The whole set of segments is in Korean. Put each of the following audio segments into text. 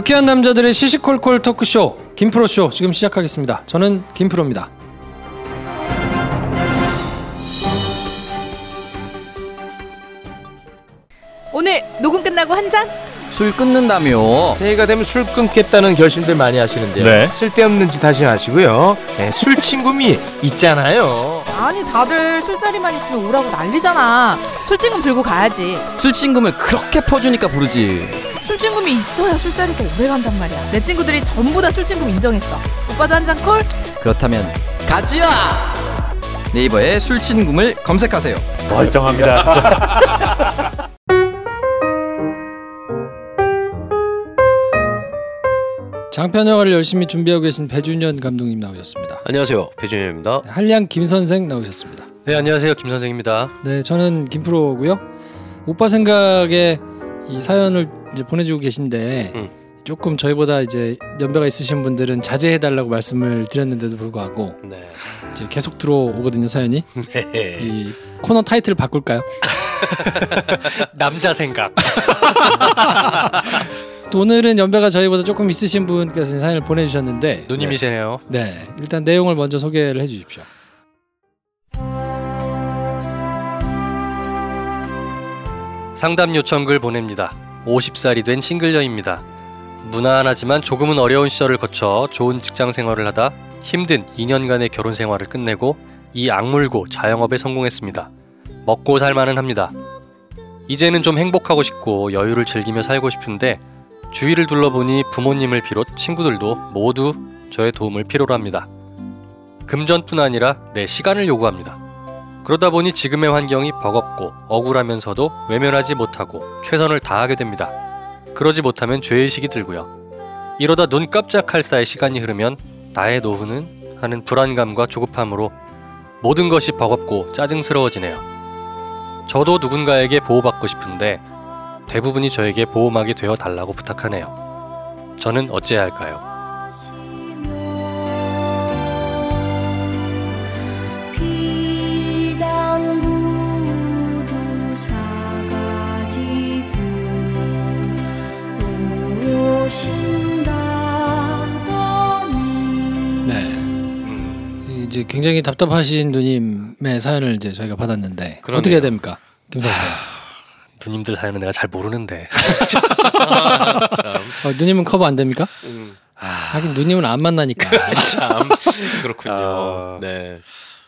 유쾌한 남자들의 시시콜콜 토크쇼 김프로쇼 지금 시작하겠습니다. 저는 김프로입니다. 오늘 녹음 끝나고 한 잔? 술 끊는다며. 새해가 되면 술 끊겠다는 결심들 많이 하시는데요. 네. 쓸데없는 짓 하지 마시고요. 네, 술 친구미 있잖아요. 아니 다들 술자리만 있으면 오라고 난리잖아. 술친금 들고 가야지. 술 친금을 그렇게 퍼주니까 부르지. 술친금이 있어야 술자리가 오래 간단 말이야. 내 친구들이 전부 다 술친금 인정했어. 오빠도 한 잔 콜? 그렇다면 가지야. 네이버에 술 친금을 검색하세요. 멀쩡합니다. 진짜. 장편 영화를 열심히 준비하고 계신 배준현 감독님 나오셨습니다. 안녕하세요 배준현입니다. 한량 김 선생 나오셨습니다. 네 안녕하세요 김 선생입니다. 네, 저는 김프로고요. 오빠 생각에 이 사연을 이제 보내주고 계신데 음. 조금 저희보다 이제 연배가 있으신 분들은 자제해달라고 말씀을 드렸는데도 불구하고 네. 이제 계속 들어오거든요 사연이. 네. 이 코너 타이틀 바꿀까요? 남자 생각. 또 오늘은 연배가 저희보다 조금 있으신 분께서 사연을 보내주셨는데 누님이시네요. 네 일단 내용을 먼저 소개를 해주십시오. 상담 요청글 보냅니다. 50살이 된 싱글녀입니다. 무난하지만 조금은 어려운 시절을 거쳐 좋은 직장 생활을 하다 힘든 2년간의 결혼 생활을 끝내고 이 악물고 자영업에 성공했습니다. 먹고 살만은 합니다. 이제는 좀 행복하고 싶고 여유를 즐기며 살고 싶은데 주위를 둘러보니 부모님을 비롯 친구들도 모두 저의 도움을 필요로 합니다. 금전뿐 아니라 내 시간을 요구합니다. 그러다 보니 지금의 환경이 버겁고 억울하면서도 외면하지 못하고 최선을 다하게 됩니다. 그러지 못하면 죄의식이 들고요. 이러다 눈 깜짝할 사이 시간이 흐르면 나의 노후는 하는 불안감과 조급함으로 모든 것이 버겁고 짜증스러워지네요. 저도 누군가에게 보호받고 싶은데 대부분이 저에게 보호막이 되어 달라고 부탁하네요. 저는 어찌해야 할까요? 네. 이제 굉장히 답답하신 누님의 사연을 이제 저희가 받았는데 그러네요. 어떻게 해야 됩니까, 김 선생? 누님들 사연은 내가 잘 모르는데 어, 누님은 커버 안 됩니까? 음, 하긴 누님은 안 만나니까. 참 그렇군요. 아. 네.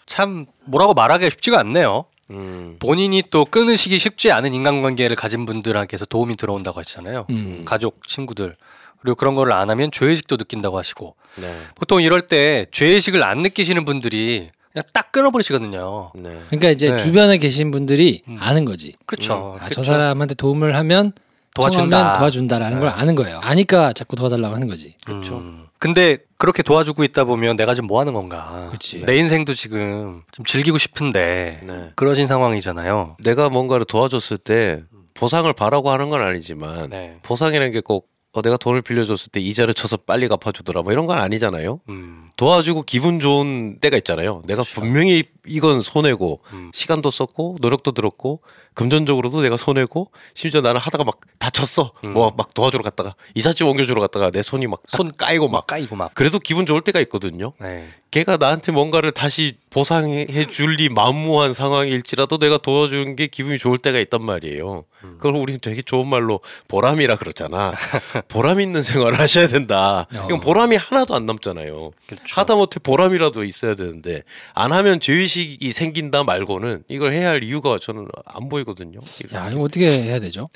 참 뭐라고 말하기가 쉽지가 않네요. 음, 본인이 또 끊으시기 쉽지 않은 인간관계를 가진 분들에게서 도움이 들어온다고 하시잖아요. 음. 가족, 친구들. 그리고 그런 거를 안 하면 죄의식도 느낀다고 하시고 네. 보통 이럴 때 죄의식을 안 느끼시는 분들이 그냥 딱 끊어버리시거든요. 네. 그러니까 이제 네. 주변에 계신 분들이 음. 아는 거지. 그렇죠. 아, 저 사람한테 도움을 하면 도와준다. 도와준다라는 걸 네. 아는 거예요. 아니까 자꾸 도와달라고 하는 거지. 그렇죠. 근데 그렇게 도와주고 있다 보면 내가 지금 뭐 하는 건가? 그치. 내 인생도 지금 좀 즐기고 싶은데 네. 그러신 상황이잖아요. 내가 뭔가를 도와줬을 때 보상을 바라고 하는 건 아니지만 네. 보상이라는 게 꼭 어, 내가 돈을 빌려줬을 때 이자를 쳐서 빨리 갚아주더라 뭐 이런 건 아니잖아요. 음. 도와주고 기분 좋은 때가 있잖아요. 내가 분명히 이건 손해고 음. 시간도 썼고 노력도 들었고 금전적으로도 내가 손해고 심지어 나는 하다가 막 다쳤어. 음. 뭐막 도와주러 갔다가 이삿짐 옮겨주러 갔다가 내 손이 막 손 까이고 막 까이고 막. 그래도 기분 좋을 때가 있거든요. 네. 걔가 나한테 뭔가를 다시 보상해 줄리 만무한 상황일지라도 내가 도와주는 게 기분이 좋을 때가 있단 말이에요. 음. 그걸 우리는 되게 좋은 말로 보람이라 그러잖아. 보람 있는 생활을 하셔야 된다. 어. 이건 보람이 하나도 안 남잖아요. 그렇죠. 하다못해 보람이라도 있어야 되는데 안 하면 죄의식이 생긴다 말고는 이걸 해야 할 이유가 저는 안 보 이거든요. 야, 이거 어떻게 해야 되죠?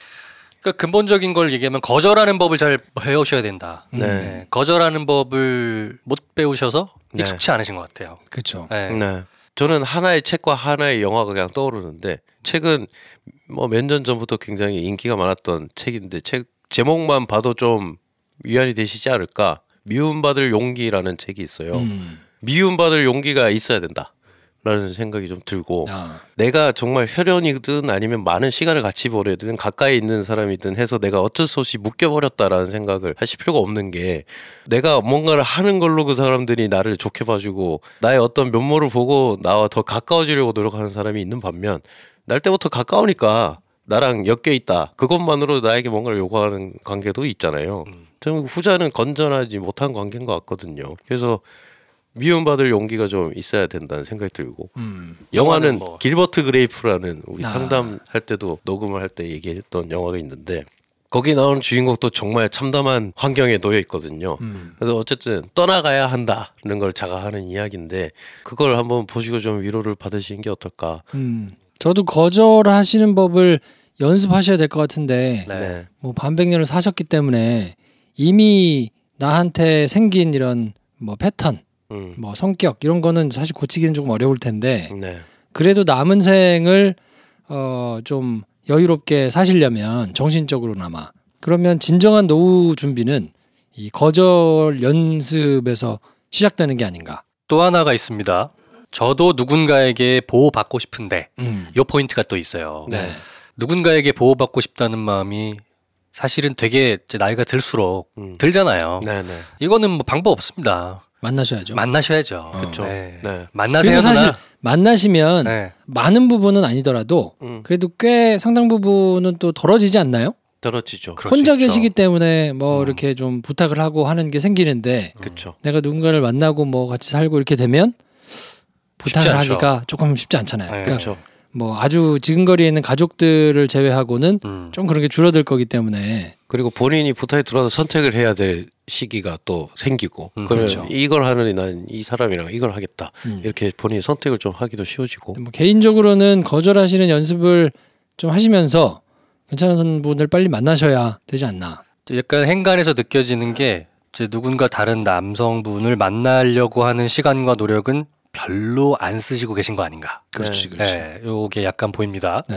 그러니까 근본적인 걸 얘기하면 거절하는 법을 잘 배우셔야 된다. 네. 거절하는 법을 못 배우셔서 네. 익숙치 않으신 것 같아요. 그렇죠. 네. 네. 저는 하나의 책과 하나의 영화가 그냥 떠오르는데 책은 뭐 몇 년 전부터 굉장히 인기가 많았던 책인데 책 제목만 봐도 좀 위안이 되시지 않을까? 미움받을 용기라는 책이 있어요. 음. 미움받을 용기가 있어야 된다. 라는 생각이 좀 들고 아, 내가 정말 혈연이든 아니면 많은 시간을 같이 보내든 가까이 있는 사람이든 해서 내가 어쩔 수 없이 묶여버렸다라는 생각을 하실 필요가 없는 게 내가 뭔가를 하는 걸로 그 사람들이 나를 좋게 봐주고 나의 어떤 면모를 보고 나와 더 가까워지려고 노력하는 사람이 있는 반면 날 때부터 가까우니까 나랑 엮여 있다. 그것만으로 나에게 뭔가를 요구하는 관계도 있잖아요. 음. 저는 후자는 건전하지 못한 관계인 것 같거든요. 그래서 미움받을 용기가 좀 있어야 된다는 생각이 들고 음. 영화는 뭐- 길버트 그레이프라는 우리 아. 상담할 때도 녹음을 할 때 얘기했던 영화가 있는데 거기 나오는 주인공도 정말 참담한 환경에 놓여 있거든요. 음. 그래서 어쨌든 떠나가야 한다는 걸 자각하는 이야기인데 그걸 한번 보시고 좀 위로를 받으시는 게 어떨까. 음. 저도 거절하시는 법을 연습하셔야 될 것 같은데 네. 네. 뭐 반백년을 사셨기 때문에 이미 나한테 생긴 이런 뭐 패턴, 음. 뭐 성격 이런 거는 사실 고치기는 조금 어려울 텐데 네. 그래도 남은 생을 어 좀 여유롭게 사시려면 정신적으로나마 그러면 진정한 노후 준비는 이 거절 연습에서 시작되는 게 아닌가. 또 하나가 있습니다. 저도 누군가에게 보호받고 싶은데 음. 요 포인트가 또 있어요. 네. 누군가에게 보호받고 싶다는 마음이 사실은 되게 나이가 들수록 음. 들잖아요. 네네. 이거는 뭐 방법 없습니다. 만나셔야죠. 만나셔야죠. 그쵸. 네. 네. 만나세요. 사실. 만나시면 네. 많은 부분은 아니더라도 음. 그래도 꽤 상당 부분은 또 덜어지지 않나요? 떨어지죠. 혼자. 계시기 때문에 뭐 음. 이렇게 좀 부탁을 하고 하는 게 생기는데 그렇죠. 내가 누군가를 만나고 뭐 같이 살고 이렇게 되면 부탁을. 하기가 조금 쉽지 않잖아요. 네, 그러니까 그렇죠. 뭐 아주 지근거리에 있는 가족들을 제외하고는 음. 좀 그런 게 줄어들 거기 때문에 그리고 본인이 부탁이 들어와서 선택을 해야 될 시기가 또 생기고 음, 그러면 그렇죠. 이걸 하느니 난 이 사람이랑 이걸 하겠다 음. 이렇게 본인이 선택을 좀 하기도 쉬워지고 뭐 개인적으로는 거절하시는 연습을 좀 하시면서 괜찮은 분을 빨리 만나셔야 되지 않나. 약간 행간에서 느껴지는 게 이제 누군가 다른 남성분을 만나려고 하는 시간과 노력은 별로 안 쓰시고 계신 거 아닌가. 그렇지, 네. 그렇지. 네, 요게 약간 보입니다. 네.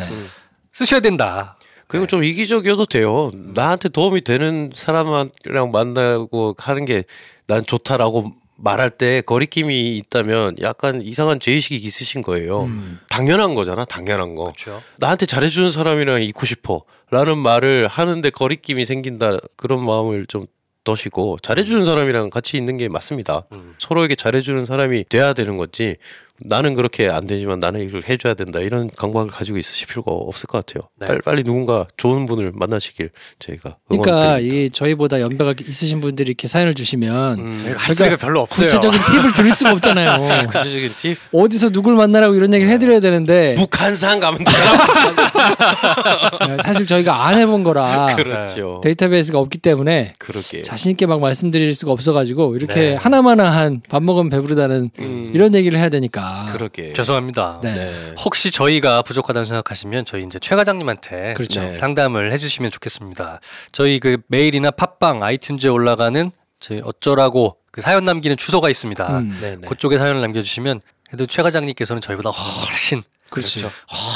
쓰셔야 된다. 그리고 좀 이기적이어도 돼요. 나한테 도움이 되는 사람이랑 만나고 하는 게 난 좋다라고 말할 때 거리낌이 있다면 약간 이상한 죄의식이 있으신 거예요. 음. 당연한 거잖아, 당연한 거. 그렇죠. 나한테 잘해주는 사람이랑 있고 싶어. 라는 말을 하는데 거리낌이 생긴다. 그런 마음을 좀 더시고, 잘해주는 사람이랑 같이 있는 게 맞습니다. 음. 서로에게 잘해주는 사람이 돼야 되는 거지. 나는 그렇게 안 되지만 나는 이걸 해줘야 된다. 이런 강박을 가지고 있으실 필요가 없을 것 같아요. 네. 빨리, 빨리 누군가 좋은 분을 만나시길 저희가 그러니까 응원드립니다. 이 저희보다 연배가 있으신 분들이 이렇게 사연을 주시면 음, 할 수가 별로 없어요. 구체적인 팁을 드릴 수가 없잖아요. 구체적인 팁? 어디서 누굴 만나라고 이런 얘기를 해드려야 되는데 북한산 가면 돼요. 사실 저희가 안 해본 거라 그렇죠. 데이터베이스가 없기 때문에 그러게. 자신 있게 막 말씀드릴 수가 없어가지고 이렇게 네. 하나마나한 밥 먹으면 배부르다는 음, 이런 얘기를 해야 되니까. 그러게. 죄송합니다. 네. 네. 혹시 저희가 부족하다고 생각하시면 저희 이제 최 과장님한테 그렇죠. 네, 상담을 해주시면 좋겠습니다. 저희 그 메일이나 팟빵, 아이튠즈에 올라가는 저희 어쩌라고 그 사연 남기는 주소가 있습니다. 음, 네네. 그쪽에 사연을 남겨주시면 그래도 최 과장님께서는 저희보다 훨씬 그렇지.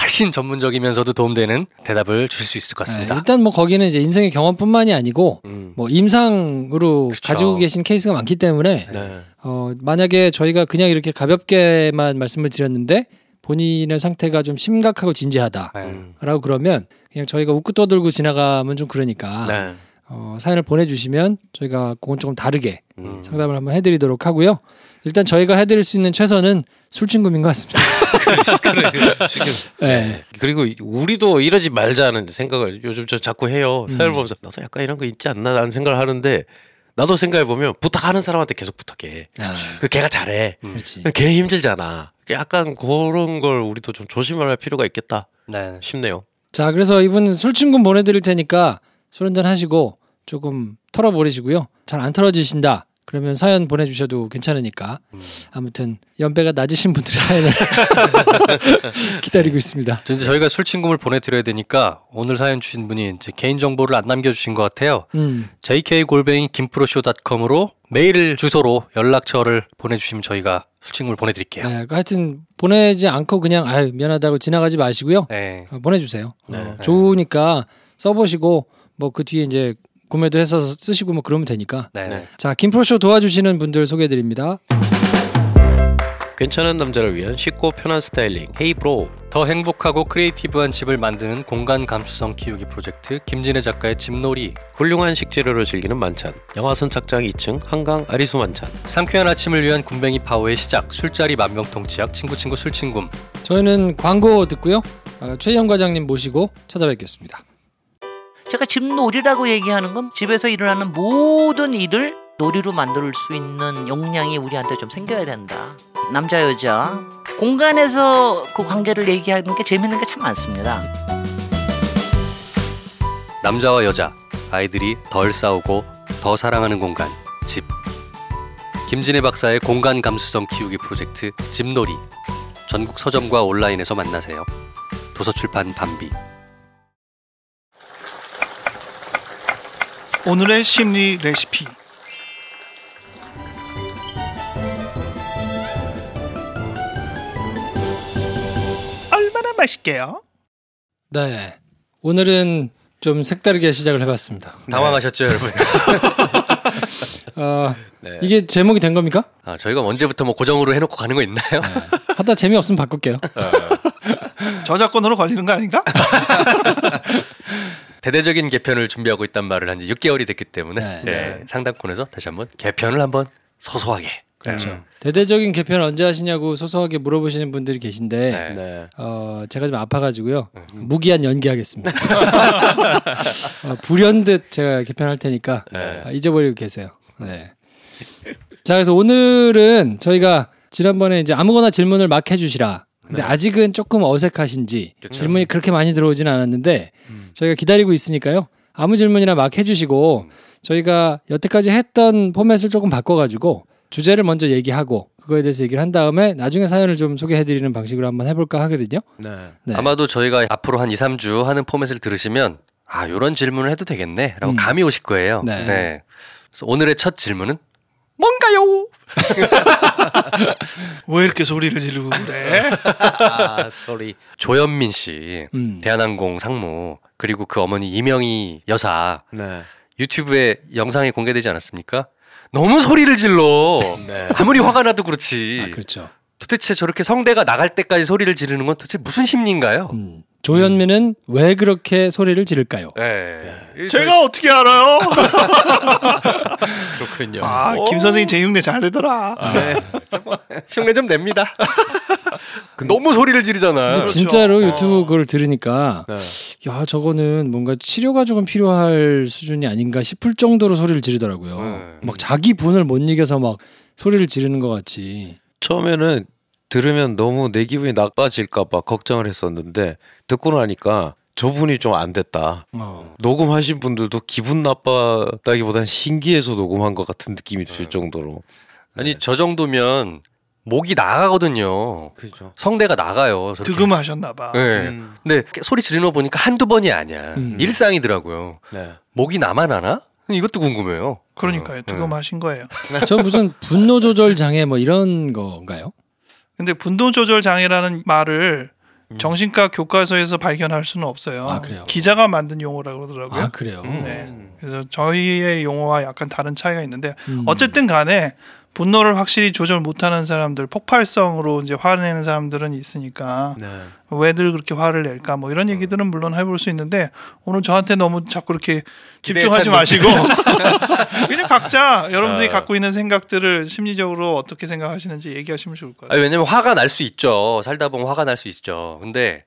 훨씬 전문적이면서도 도움되는 대답을 주실 수 있을 것 네, 같습니다. 일단 뭐 거기는 이제 인생의 경험뿐만이 아니고 음. 뭐 임상으로 그렇죠. 가지고 계신 케이스가 많기 때문에 네. 어, 만약에 저희가 그냥 이렇게 가볍게만 말씀을 드렸는데 본인의 상태가 좀 심각하고 진지하다라고 네. 음. 그러면 그냥 저희가 웃고 떠들고 지나가면 좀 그러니까 네. 어, 사연을 보내주시면 저희가 그건 조금 다르게 음. 상담을 한번 해드리도록 하고요. 일단 저희가 해드릴 수 있는 최선은 술친구인 것 같습니다. 지금 네. 그리고 우리도 이러지 말자는 생각을 요즘 저 자꾸 해요. 음. 사연을 보면서 나도 약간 이런 거 있지 않나 라는 생각을 하는데 나도 생각해 보면 부탁하는 사람한테 계속 부탁해. 아, 그 걔가 잘해. 그렇지. 걔는 힘들잖아. 약간 그런 걸 우리도 좀 조심을 할 필요가 있겠다 네. 싶네요. 자, 그래서 이분 술친구 보내드릴 테니까 술 한잔 하시고 조금 털어버리시고요. 잘 안 털어지신다. 그러면 사연 보내주셔도 괜찮으니까. 음. 아무튼 연배가 낮으신 분들의 사연을 기다리고 있습니다. 이제 저희가 술 친구를 보내드려야 되니까 오늘 사연 주신 분이 이제 개인 정보를 안 남겨주신 것 같아요. 음, jk 골뱅이 김프로쇼닷컴으로 메일 주소로 연락처를 보내주시면 저희가 술 친구를 보내드릴게요. 네, 하여튼 보내지 않고 그냥 아유 미안하다고 지나가지 마시고요. 네. 어, 보내주세요. 네. 어, 좋으니까 써보시고 뭐 그 뒤에 이제 구매도 해서 쓰시고 뭐 그러면 되니까. 네. 네. 자, 김프로쇼 도와주시는 분들 소개해 드립니다. 괜찮은 남자를 위한 쉽고 편한 스타일링 헤이브로 더 행복하고 creative한 집을 만드는 공간 감수성 키우기 프로젝트 김진애 작가의 집놀이 훌륭한 식재료를 즐기는 만찬 양화 선착장 2층 한강 아리수 만찬 상쾌한 아침을 위한 굼벵이 파워의 시작 술자리 만병통치약 친구 친구 술친굼 저희는 광고 듣고요. 어, 최희영 과장님 모시고 찾아뵙겠습니다. 제가 집놀이라고 얘기하는 건 집에서 일어나는 모든 일을 놀이로 만들 수 있는 역량이 우리한테 좀 생겨야 된다. 남자 여자 공간에서 그 관계를 얘기하는 게 재밌는 게 참 많습니다. 남자와 여자, 아이들이 덜 싸우고 더 사랑하는 공간, 집. 김진애 박사의 공간 감수성 키우기 프로젝트 집놀이. 전국 서점과 온라인에서 만나세요. 도서출판 밤비. 오늘의 심리 레시피 얼마나 맛있게요? 네. 오늘은 좀 색다르게 시작을 해봤습니다. 당황하셨죠, 여러분? 어, 네. 이게 제목이 된 겁니까? 아, 저희가 언제부터 뭐 고정으로 해놓고 가는 거 있나요? 하다 재미없으면 바꿀게요. 저작권으로 걸리는 거 아닌가? 대대적인 개편을 준비하고 있단 말을 한 지 6개월이 됐기 때문에 네. 네, 상담권에서 다시 한번 개편을 한번 소소하게. 그렇죠. 대대적인 개편 언제 하시냐고 소소하게 물어보시는 분들이 계신데 네. 네. 어, 제가 좀 아파가지고요. 무기한 연기하겠습니다. 어, 불현듯 제가 개편할 테니까 네. 아, 잊어버리고 계세요. 네. 자, 그래서 오늘은 저희가 지난번에 이제 아무거나 질문을 막 해주시라. 근데 네. 아직은 조금 어색하신지 그쵸. 질문이 그렇게 많이 들어오지는 않았는데 저희가 기다리고 있으니까요. 아무 질문이나 막 해주시고 저희가 여태까지 했던 포맷을 조금 바꿔가지고 주제를 먼저 얘기하고 그거에 대해서 얘기를 한 다음에 나중에 사연을 좀 소개해드리는 방식으로 한번 해볼까 하거든요. 네. 네. 아마도 저희가 앞으로 한 2, 3주 하는 포맷을 들으시면 아, 요런 질문을 해도 되겠네. 라고 음. 감이 오실 거예요. 네. 그래서 오늘의 첫 질문은 뭔가요? 왜 이렇게 소리를 지르고 그래? 아, 소리. 조현민 씨, 음. 대한항공 상무, 그리고 그 어머니 이명희 여사 네. 유튜브에 영상이 공개되지 않았습니까? 너무 소리를 질러. 네. 아무리 화가 나도 그렇지. 아, 그렇죠. 도대체 저렇게 성대가 나갈 때까지 소리를 지르는 건 도대체 무슨 심리인가요? 음. 조현민은 왜 그렇게 소리를 지를까요? 네. 제가 어떻게 알아요? 그렇군요. 아, 김 선생님 제 흉내 잘 내더라. 네. 흉내 좀 냅니다. 너무 소리를 지르잖아. 근데 진짜로 어. 유튜브 그걸 들으니까 네. 야 저거는 뭔가 치료가 조금 필요할 수준이 아닌가 싶을 정도로 소리를 지르더라고요. 네. 막 자기 분을 못 이겨서 막 소리를 지르는 것 같이. 처음에는 들으면 너무 내 기분이 나빠질까봐 걱정을 했었는데 듣고 나니까 저분이 좀 안 됐다. 어. 녹음하신 분들도 기분 나빴다기보단 신기해서 녹음한 것 같은 느낌이 네. 들 정도로. 아니 저 정도면 목이 나가거든요. 그죠. 성대가 나가요. 저렇게. 득음하셨나 봐. 네. 음. 근데 소리 지르는 거 보니까 한두 번이 아니야. 음. 일상이더라고요. 네. 목이 나만 하나? 이것도 궁금해요. 그러니까요. 어, 득음하신 거예요. 저 무슨 분노 조절 장애 뭐 이런 건가요? 근데 분노 조절 장애라는 말을 정신과 교과서에서 발견할 수는 없어요. 아, 그래요? 기자가 만든 용어라고 그러더라고요. 아 그래요. 네. 그래서 저희의 용어와 약간 다른 차이가 있는데 음. 어쨌든 간에 분노를 확실히 조절 못하는 사람들, 폭발성으로 이제 화내는 사람들은 있으니까 네. 왜들 그렇게 화를 낼까 뭐 이런 얘기들은 물론 해볼 수 있는데 오늘 저한테 너무 자꾸 그렇게 집중하지 마시고 그냥 각자 여러분들이 어. 갖고 있는 생각들을 심리적으로 어떻게 생각하시는지 얘기하시면 좋을 것 같아요. 아니, 왜냐면 화가 날 수 있죠. 살다 보면 화가 날 수 있죠. 근데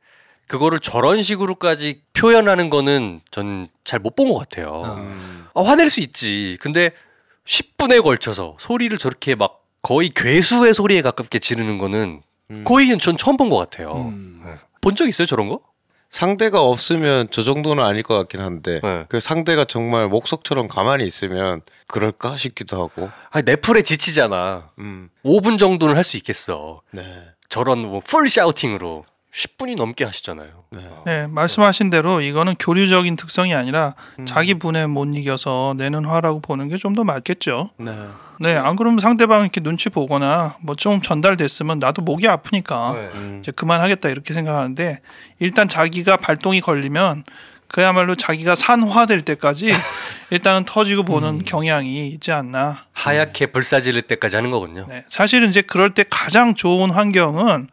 그거를 저런 식으로까지 표현하는 거는 전 잘 못 본 것 같아요. 음. 아, 화낼 수 있지. 근데 10분에 걸쳐서 소리를 저렇게 막 거의 괴수의 소리에 가깝게 지르는 거는 음. 거의 전 처음 본 것 같아요. 음. 본적 있어요 저런 거? 상대가 없으면 저 정도는 아닐 것 같긴 한데 네. 그 상대가 정말 목석처럼 가만히 있으면 그럴까 싶기도 하고. 아니 넷플에 지치잖아. 음. 5분 정도는 할 수 있겠어. 네. 저런 뭐풀 샤우팅으로 10분이 넘게 하시잖아요. 네. 네, 말씀하신 대로 이거는 교류적인 특성이 아니라 음. 자기 분에 못 이겨서 내는 화라고 보는 게 좀 더 맞겠죠. 네. 네, 안 그러면 상대방 이렇게 눈치 보거나 뭐 좀 전달됐으면 나도 목이 아프니까 네. 음. 이제 그만하겠다 이렇게 생각하는데 일단 자기가 발동이 걸리면 그야말로 자기가 산화될 때까지 일단은 터지고 보는 경향이 있지 않나. 하얗게 불사질릴 때까지 하는 거군요. 네, 사실은 이제 그럴 때 가장 좋은 환경은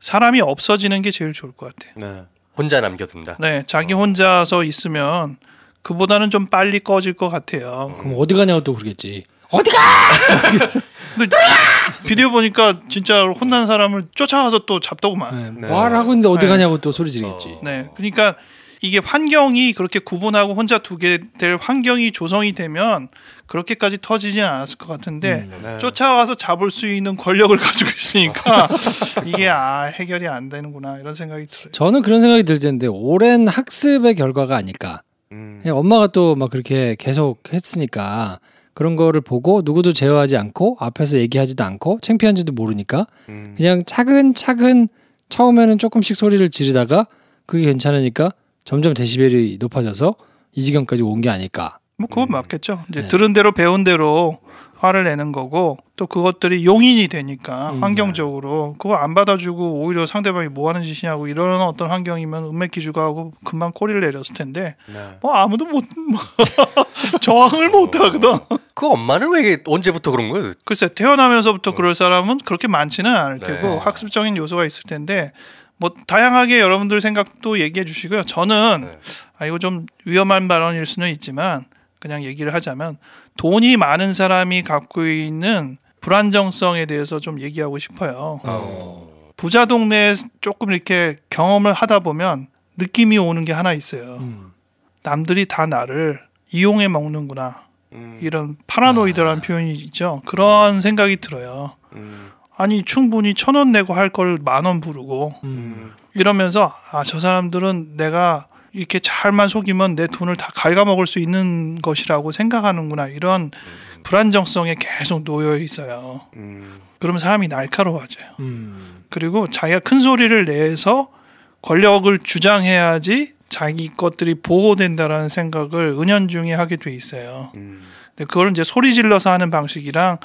사람이 없어지는 게 제일 좋을 것 같아요. 네. 혼자 남겨둔다. 네, 자기 혼자서 있으면 그보다는 좀 빨리 꺼질 것 같아요. 그럼 어디 가냐고 또 그러겠지. 어디 가? 근데 비디오 보니까 진짜 혼난 사람을 쫓아가서 또 잡더구만. 네, 말 하고 있는데 어디 네. 가냐고 또 소리 지르겠지. 네, 그러니까 이게 환경이 그렇게 구분하고 혼자 두게 될 환경이 조성이 되면 그렇게까지 터지진 않았을 것 같은데 음. 네. 쫓아가서 잡을 수 있는 권력을 가지고 있으니까 이게 아 해결이 안 되는구나 이런 생각이 들어요. 저는 그런 생각이 들 텐데 오랜 학습의 결과가 아닐까. 음. 그냥 엄마가 또 막 그렇게 계속 했으니까 그런 거를 보고 누구도 제어하지 않고 앞에서 얘기하지도 않고 창피한지도 모르니까 음. 그냥 차근차근 처음에는 조금씩 소리를 지르다가 그게 괜찮으니까 점점 데시벨이 높아져서 이 지경까지 온 게 아닐까. 뭐 그건 맞겠죠. 이제 네. 들은 대로 배운 대로 화를 내는 거고 또 그것들이 용인이 되니까 음. 환경적으로 그거 안 받아주고 오히려 상대방이 뭐 하는 짓이냐고 이런 어떤 환경이면 은맥 기주가 하고 금방 꼬리를 내렸을 텐데 네. 뭐 아무도 못 뭐 저항을 못 하거든. 그 엄마는 왜 언제부터 그런 거예요? 글쎄 태어나면서부터 그럴 사람은 그렇게 많지는 않을 테고 네. 학습적인 요소가 있을 텐데 뭐 다양하게 여러분들 생각도 얘기해 주시고요. 저는 네. 아 이거 좀 위험한 발언일 수는 있지만 그냥 얘기를 하자면 돈이 많은 사람이 갖고 있는 불안정성에 대해서 좀 얘기하고 싶어요. 부자 동네에 조금 이렇게 경험을 하다 보면 느낌이 오는 게 하나 있어요. 음. 남들이 다 나를 이용해 먹는구나. 음. 이런 파라노이드라는 표현이 있죠. 그런 생각이 들어요. 음. 아니 충분히 천 원 내고 할 걸 만 원 부르고 음. 이러면서 아 저 사람들은 내가 이렇게 잘만 속이면 내 돈을 다 갉아먹을 수 있는 것이라고 생각하는구나 이런 불안정성에 계속 놓여 있어요. 음. 그러면 사람이 날카로워져요. 음. 그리고 자기가 큰 소리를 내서 권력을 주장해야지 자기 것들이 보호된다라는 생각을 은연중에 하게 돼 있어요. 음. 근데 그걸 이제 소리 질러서 하는 방식이랑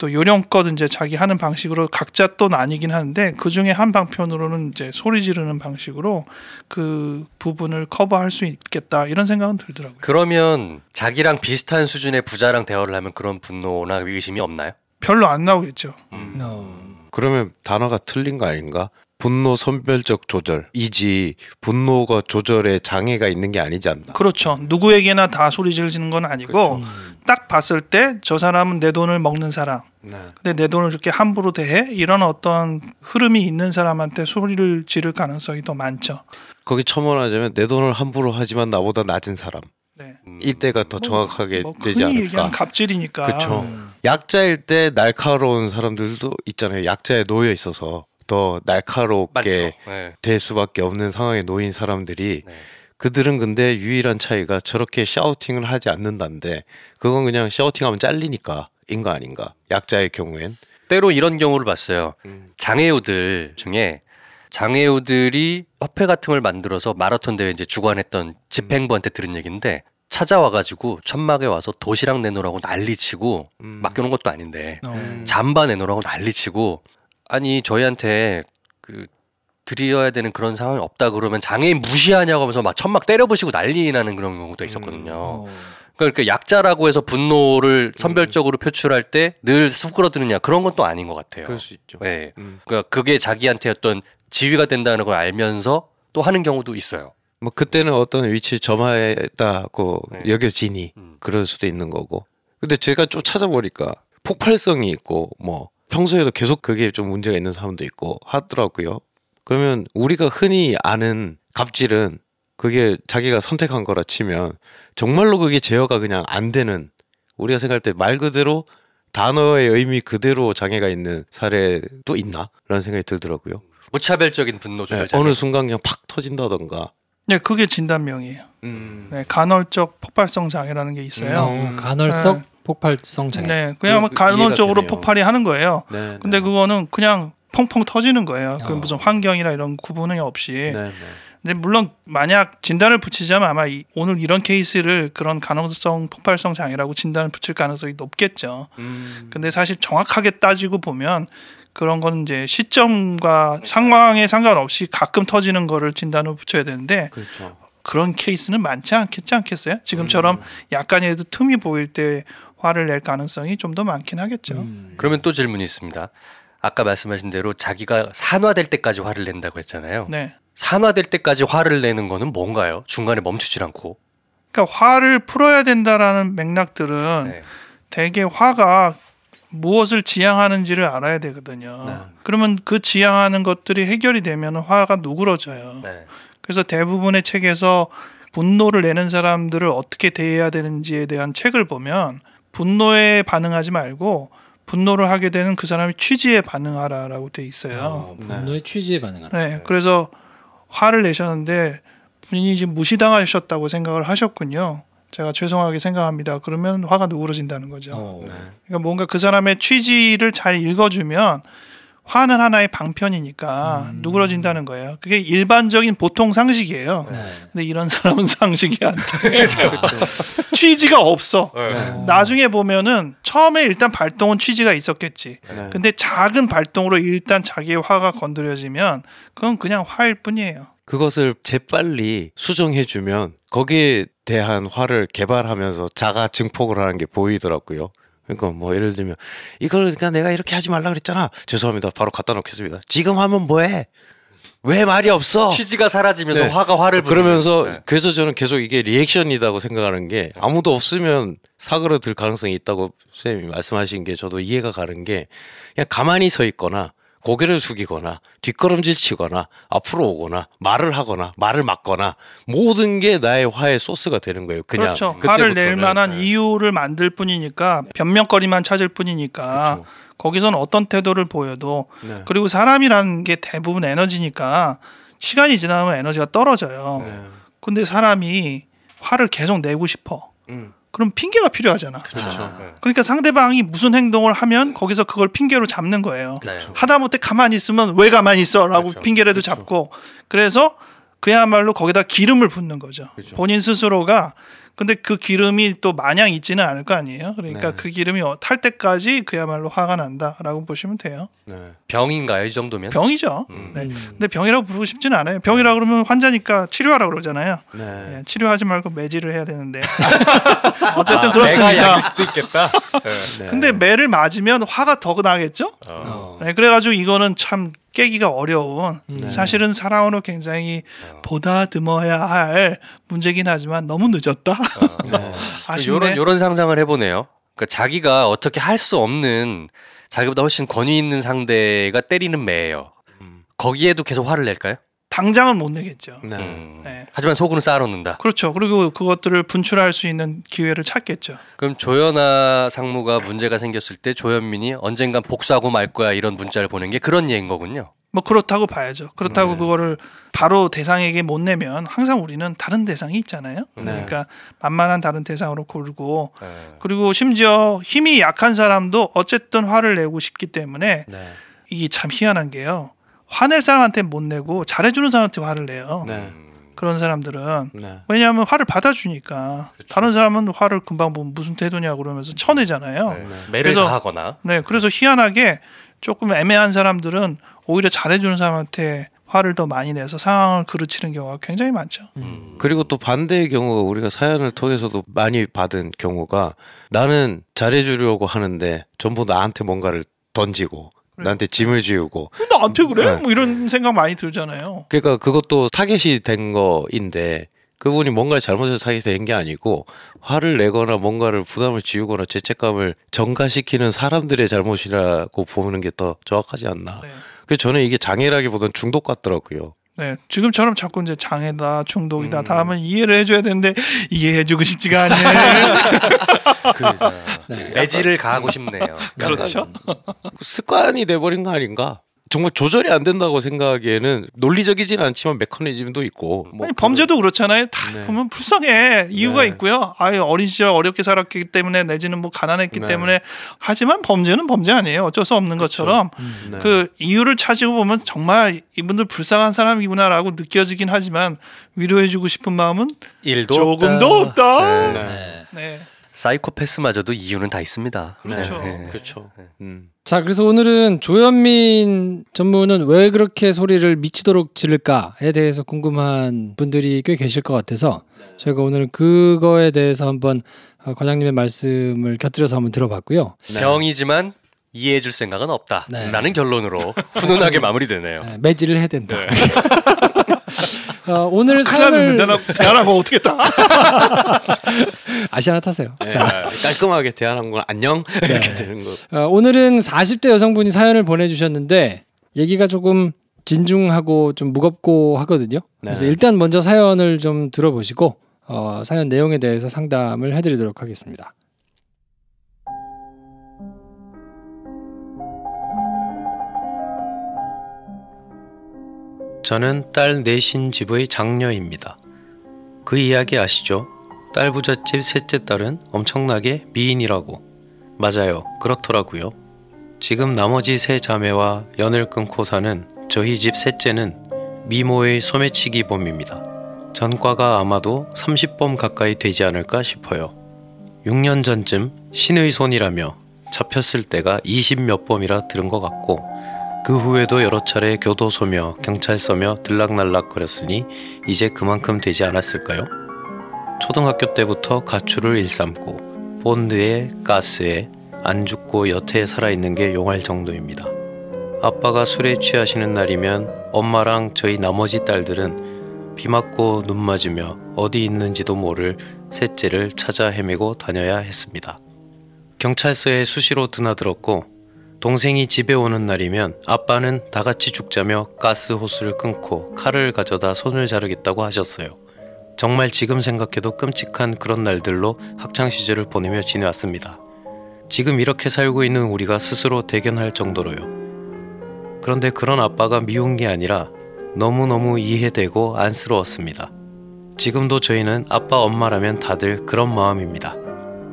또 요령껏 이제 자기 하는 방식으로 각자 또 나뉘긴 하는데 그 중에 한 방편으로는 이제 소리 지르는 방식으로 그 부분을 커버할 수 있겠다 이런 생각은 들더라고요. 그러면 자기랑 비슷한 수준의 부자랑 대화를 하면 그런 분노나 의심이 없나요? 별로 안 나오겠죠. 어. 그러면 단어가 틀린 거 아닌가? 분노 선별적 조절이지 분노가 조절에 장애가 있는 게 아니지 않나? 그렇죠. 누구에게나 다 소리 지르는 건 아니고 음. 딱 봤을 때 저 사람은 내 돈을 먹는 사람. 네. 근데 내 돈을 이렇게 함부로 대해 이런 어떤 흐름이 있는 사람한테 소리를 지를 가능성이 더 많죠. 거기 첨언하자면 내 돈을 함부로 하지만 나보다 낮은 사람 네. 이때가 더 정확하게 뭐 되지 흔히 얘기하는 않을까? 갑질이니까. 그쵸. 약자일 때 날카로운 사람들도 있잖아요. 약자에 놓여 있어서 더 날카롭게 네. 될 수밖에 없는 상황에 놓인 사람들이 네. 그들은 근데 유일한 차이가 저렇게 샤우팅을 하지 않는다는데 그건 그냥 샤우팅하면 잘리니까 인 거 아닌가? 약자의 경우엔 때로 이런 경우를 봤어요. 음. 장애우들 중에 장애우들이 협회 같은 걸 만들어서 마라톤 대회 이제 주관했던 집행부한테 들은 얘기인데 찾아와가지고 천막에 와서 도시락 내놓으라고 난리치고 음. 맡겨놓은 것도 아닌데 어. 잠바 내놓으라고 난리치고 아니 저희한테 그 드려야 되는 그런 상황이 없다 그러면 장애인 무시하냐고 하면서 막 천막 때려부시고 난리 나는 그런 경우도 있었거든요. 어. 그러니까 약자라고 해서 분노를 선별적으로 표출할 때 늘 수그러드느냐 그런 건 또 아닌 것 같아요. 그럴 수 있죠. 네. 음. 그러니까 그게 자기한테 어떤 지위가 된다는 걸 알면서 또 하는 경우도 있어요. 뭐 그때는 어떤 위치 점화했다고 네. 여겨지니 음. 그럴 수도 있는 거고. 근데 제가 좀 찾아보니까 폭발성이 있고 뭐 평소에도 계속 그게 좀 문제가 있는 사람도 있고 하더라고요. 그러면 우리가 흔히 아는 갑질은 그게 자기가 선택한 거라 치면 정말로 그게 제어가 그냥 안 되는 우리가 생각할 때 말 그대로 단어의 의미 그대로 장애가 있는 사례도 있나? 라는 생각이 들더라고요. 무차별적인 분노 네. 어느 순간 그냥 팍 터진다던가. 네, 그게 진단명이에요. 음. 네, 간헐적 폭발성 장애라는 게 있어요. 어, 간헐적 네. 폭발성 장애. 네, 그냥 그- 간헐적으로 이해가 되네요. 폭발이 하는 거예요. 네, 근데 네. 그거는 그냥 펑펑 터지는 거예요. 그 어. 무슨 환경이나 이런 구분이 없이. 네, 네. 근데 물론 만약 진단을 붙이자면 아마 이- 오늘 이런 케이스를 그런 간헐성 폭발성 장애라고 진단을 붙일 가능성이 높겠죠. 음. 근데 사실 정확하게 따지고 보면 그런 건 이제 시점과 상황에 상관없이 가끔 터지는 거를 진단을 붙여야 되는데 그렇죠. 그런 케이스는 많지 않겠지 않겠어요? 지금처럼 음. 약간이라도 틈이 보일 때 화를 낼 가능성이 좀 더 많긴 하겠죠. 음. 그러면 또 질문이 있습니다. 아까 말씀하신 대로 자기가 산화될 때까지 화를 낸다고 했잖아요. 네. 산화될 때까지 화를 내는 거는 뭔가요? 중간에 멈추질 않고. 그러니까 화를 풀어야 된다라는 맥락들은 네. 대개 화가 무엇을 지향하는지를 알아야 되거든요. 네. 그러면 그 지향하는 것들이 해결이 되면 화가 누그러져요. 네. 그래서 대부분의 책에서 분노를 내는 사람들을 어떻게 대해야 되는지에 대한 책을 보면 분노에 반응하지 말고 분노를 하게 되는 그 사람의 취지에 반응하라라고 돼 있어요. 어, 분노의 취지에 반응하는. 네, 그래서 화를 내셨는데 본인이 지금 무시당하셨다고 생각을 하셨군요. 제가 죄송하게 생각합니다. 그러면 화가 누그러진다는 거죠. 어. 그러니까 뭔가 그 사람의 취지를 잘 읽어주면 화는 하나의 방편이니까 누그러진다는 거예요. 그게 일반적인 보통 상식이에요. 네. 근데 이런 사람은 상식이 안 돼. 취지가 없어. 네. 나중에 보면은 처음에 일단 발동은 취지가 있었겠지. 네. 근데 작은 발동으로 일단 자기의 화가 건드려지면 그건 그냥 화일 뿐이에요. 그것을 재빨리 수정해주면 거기에 대한 화를 개발하면서 자가 증폭을 하는 게 보이더라고요. 그러니까 뭐 예를 들면 이걸 그러니까 내가 이렇게 하지 말라 그랬잖아. 죄송합니다. 바로 갖다 놓겠습니다. 지금 하면 뭐해? 왜 말이 없어? 취지가 사라지면서 네. 화가 화를. 그러면서 네. 그래서 저는 계속 이게 리액션이라고 생각하는 게 아무도 없으면 사그러들 가능성이 있다고 선생님이 말씀하신 게 저도 이해가 가는 게 그냥 가만히 서 있거나 고개를 숙이거나 뒷걸음질 치거나 앞으로 오거나 말을 하거나 말을 막거나 모든 게 나의 화의 소스가 되는 거예요. 그냥 그렇죠. 화를 낼. 만한 네. 이유를 만들 뿐이니까 변명거리만 찾을 뿐이니까 그렇죠. 거기서는 어떤 태도를 보여도 네. 그리고 사람이라는 게 대부분 에너지니까 시간이 지나면 에너지가 떨어져요. 네. 근데 사람이 화를 계속 내고 싶어. 음. 그럼 핑계가 필요하잖아. 그렇죠. 그러니까 상대방이 무슨 행동을 하면 거기서 그걸 핑계로 잡는 거예요. 네. 하다못해 가만히 있으면 왜 가만히 있어라고 그렇죠. 핑계라도 잡고 그래서 그야말로 거기다 기름을 붓는 거죠. 그렇죠. 본인 스스로가 근데 그 기름이 또 마냥 있지는 않을 거 아니에요. 그러니까 네. 그 기름이 어- 탈 때까지 그야말로 화가 난다라고 보시면 돼요. 네. 병인가요 이 정도면? 병이죠. 음. 네. 근데 병이라고 부르고 싶지는 않아요. 병이라 그러면 환자니까 치료하라 그러잖아요. 네. 예, 치료하지 말고 매질을 해야 되는데 어쨌든 내가 그렇습니다. 약일 수도 있겠다. 네. 근데 매를 맞으면 화가 더 나겠죠? 어. 네, 그래가지고 이거는 참 깨기가 어려운 음. 사실은 사랑으로 굉장히 보다듬어야 할 문제긴 하지만 너무 늦었다. 네. 아쉽네. 요런 요런 상상을 해보네요. 그러니까 자기가 어떻게 할 수 없는 자기보다 훨씬 권위 있는 상대가 때리는 매예요. 음. 거기에도 계속 화를 낼까요? 당장은 못 내겠죠. 네. 음. 네. 하지만 속으로 쌓아놓는다. 그렇죠. 그리고 그것들을 분출할 수 있는 기회를 찾겠죠. 그럼 조연아 상무가 문제가 생겼을 때 조현민이 언젠간 복수하고 말 거야 이런 문자를 보낸 게 그런 얘기인 거군요. 뭐 그렇다고 봐야죠. 그렇다고 네. 그거를 바로 대상에게 못 내면 항상 우리는 다른 대상이 있잖아요. 네. 그러니까 만만한 다른 대상으로 고르고 네. 그리고 심지어 힘이 약한 사람도 어쨌든 화를 내고 싶기 때문에 네. 이게 참 희한한 게요. 화낼 사람한테 못 내고 잘해주는 사람한테 화를 내요. 네. 그런 사람들은 네. 왜냐하면 화를 받아주니까 다른 사람은 화를 금방 보면 무슨 태도냐 그러면서 쳐내잖아요. 네. 매를 그래서- 다하거나 네, 그래서 희한하게 조금 애매한 사람들은 오히려 잘해주는 사람한테 화를 더 많이 내서 상황을 그르치는 경우가 굉장히 많죠. 음. 그리고 또 반대의 경우가 우리가 사연을 통해서도 많이 받은 경우가 나는 잘해주려고 하는데 전부 나한테 뭔가를 던지고 그래. 나한테 짐을 지우고 나한테 그래? 네. 뭐 이런 생각 많이 들잖아요. 그러니까 그것도 타겟이 된 거인데 그분이 뭔가를 잘못해서 타겟이 된 게 아니고 화를 내거나 뭔가를 부담을 지우거나 죄책감을 전가시키는 사람들의 잘못이라고 보는 게 더 정확하지 않나. 네. 그래서 저는 이게 장애라기보다는 중독 같더라고요. 네, 지금처럼 자꾸 이제 장애다, 중독이다, 음. 다음은 이해를 해줘야 되는데 이해해주고 싶지가 않네. 네. 매질을 가하고 싶네요. 그렇죠. 습관이 돼버린 거 아닌가? 정말 조절이 안 된다고 생각하기에는 논리적이진 않지만 메커니즘도 있고 뭐 아니, 범죄도 그렇잖아요. 다 네. 보면 불쌍해. 이유가 네. 있고요. 아유, 어린 시절 어렵게 살았기 때문에 내지는 뭐 가난했기 네. 때문에 하지만 범죄는 범죄 아니에요. 어쩔 수 없는 것처럼 네. 그 이유를 찾으고 보면 정말 이분들 불쌍한 사람이구나라고 느껴지긴 하지만 위로해주고 싶은 마음은 일도 조금도 없다. 없다. 네. 네. 네. 사이코패스마저도 이유는 다 있습니다. 그렇죠. 네. 그렇죠. 음. 자, 그래서 오늘은 조현민 전무는 왜 그렇게 소리를 미치도록 지를까에 대해서 궁금한 분들이 꽤 계실 것 같아서 저희가 오늘 그거에 대해서 한번 어, 과장님의 말씀을 곁들여서 한번 들어봤고요. 네. 병이지만 이해해 줄 생각은 없다. 네. 라는 결론으로 훈훈하게 마무리되네요. 네, 매질을 해야 된다. 어, 오늘 났는데 사연을 나 대안하고 어떻게 다 아시아나 타세요. 네, 자, 깔끔하게 대한한 건 안녕 이렇게 되는 거. 어, 오늘은 40대 여성분이 사연을 보내주셨는데 얘기가 조금 진중하고 좀 무겁고 하거든요. 그래서 네. 일단 먼저 사연을 좀 들어보시고 어, 사연 내용에 대해서 상담을 해드리도록 하겠습니다. 저는 딸 넷인 집의 장녀입니다. 그 이야기 아시죠? 딸 부잣집 셋째 딸은 엄청나게 미인이라고. 맞아요. 그렇더라고요. 지금 나머지 세 자매와 연을 끊고 사는 저희 집 셋째는 미모의 소매치기 범입니다. 전과가 아마도 30범 가까이 되지 않을까 싶어요. 6년 전쯤 신의 손이라며 잡혔을 때가 20 몇 범이라 들은 것 같고 그 후에도 여러 차례 교도소며 경찰서며 들락날락거렸으니 이제 그만큼 되지 않았을까요? 초등학교 때부터 가출을 일삼고 본드에 가스에 안 죽고 여태에 살아있는 게 용할 정도입니다. 아빠가 술에 취하시는 날이면 엄마랑 저희 나머지 딸들은 비 맞고 눈 맞으며 어디 있는지도 모를 셋째를 찾아 헤매고 다녀야 했습니다. 경찰서에 수시로 드나들었고 동생이 집에 오는 날이면 아빠는 다 같이 죽자며 가스 호스를 끊고 칼을 가져다 손을 자르겠다고 하셨어요. 정말 지금 생각해도 끔찍한 그런 날들로 학창 시절을 보내며 지내왔습니다. 지금 이렇게 살고 있는 우리가 스스로 대견할 정도로요. 그런데 그런 아빠가 미운 게 아니라 너무너무 이해되고 안쓰러웠습니다. 지금도 저희는 아빠 엄마라면 다들 그런 마음입니다.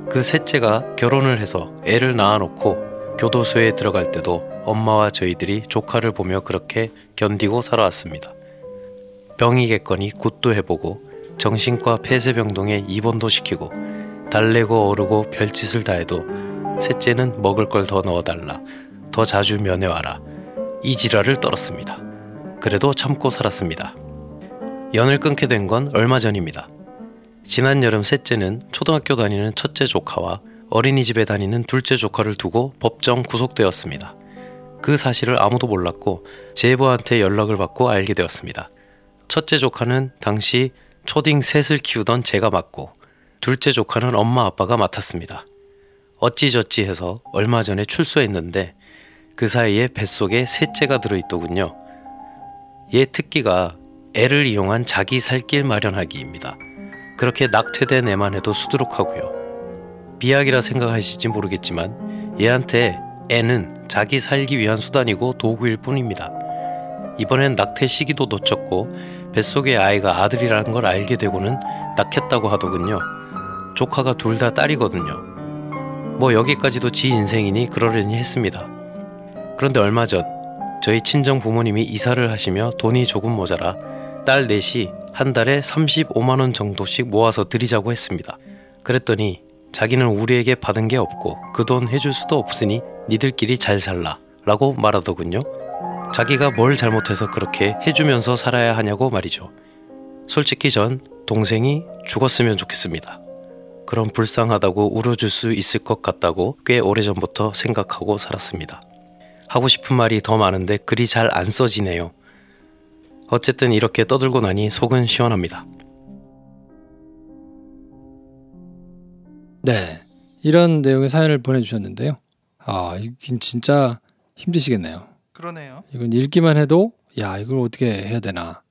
그 셋째가 결혼을 해서 애를 낳아놓고 교도소에 들어갈 때도 엄마와 저희들이 조카를 보며 그렇게 견디고 살아왔습니다. 병이겠거니 굿도 해보고 정신과 폐쇄병동에 입원도 시키고 달래고 어르고 별짓을 다 해도 셋째는 먹을 걸 더 넣어달라 더 자주 면회와라 이 지랄을 떨었습니다. 그래도 참고 살았습니다. 연을 끊게 된 건 얼마 전입니다. 지난 여름 셋째는 초등학교 다니는 첫째 조카와 어린이집에 다니는 둘째 조카를 두고 법정 구속되었습니다. 그 사실을 아무도 몰랐고 제보한테 연락을 받고 알게 되었습니다. 첫째 조카는 당시 초딩 셋을 키우던 제가 맡고 둘째 조카는 엄마 아빠가 맡았습니다. 어찌저찌 해서 얼마 전에 출소했는데 그 사이에 뱃속에 셋째가 들어있더군요. 얘 특기가 애를 이용한 자기 살길 마련하기입니다. 그렇게 낙태된 애만 해도 수두룩하고요. 비약이라 생각하실지 모르겠지만 얘한테 애는 자기 살기 위한 수단이고 도구일 뿐입니다. 이번엔 낙태 시기도 놓쳤고 뱃속의 아이가 아들이라는 걸 알게 되고는 낳겠다고 하더군요. 조카가 둘 다 딸이거든요. 뭐 여기까지도 지 인생이니 그러려니 했습니다. 그런데 얼마 전 저희 친정 부모님이 이사를 하시며 돈이 조금 모자라 딸 넷이 한 달에 35만 원 정도씩 모아서 드리자고 했습니다. 그랬더니 자기는 우리에게 받은 게 없고 그 돈 해줄 수도 없으니 니들끼리 잘 살라 라고 말하더군요. 자기가 뭘 잘못해서 그렇게 해주면서 살아야 하냐고 말이죠. 솔직히 전 동생이 죽었으면 좋겠습니다. 그럼 불쌍하다고 울어줄 수 있을 것 같다고 꽤 오래전부터 생각하고 살았습니다. 하고 싶은 말이 더 많은데 글이 잘 안 써지네요. 어쨌든 이렇게 떠들고 나니 속은 시원합니다. 네. 이런 내용의 사연을 보내주셨는데요. 아, 이긴 진짜 힘드시겠네요. 그러네요. 이건 읽기만 해도, 야, 이걸 어떻게 해야 되나.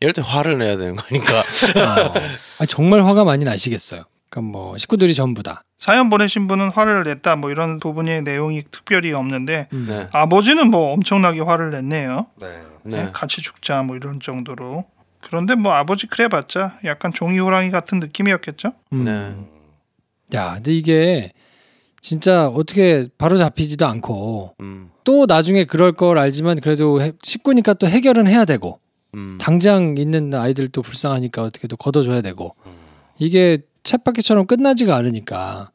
이럴 때 화를 내야 되는 거니까. 어, 아니, 정말 화가 많이 나시겠어요. 그러니까 뭐, 식구들이 전부 다. 사연 보내신 분은 화를 냈다 뭐 이런 부분의 내용이 특별히 없는데 음. 네. 아버지는 뭐 엄청나게 화를 냈네요. 네. 네. 같이 죽자 뭐 이런 정도로. 그런데 뭐 아버지 그래봤자 약간 종이 호랑이 같은 느낌이었겠죠? 음. 네. 야, 근데 이게 진짜 어떻게 바로 잡히지도 않고 음, 또 나중에 그럴 걸 알지만 그래도 해- 식구니까 또 해결은 해야 되고 음. 당장 있는 아이들도 불쌍하니까 어떻게 또 걷어줘야 되고 이게 챗바퀴처럼 끝나지가 않으니까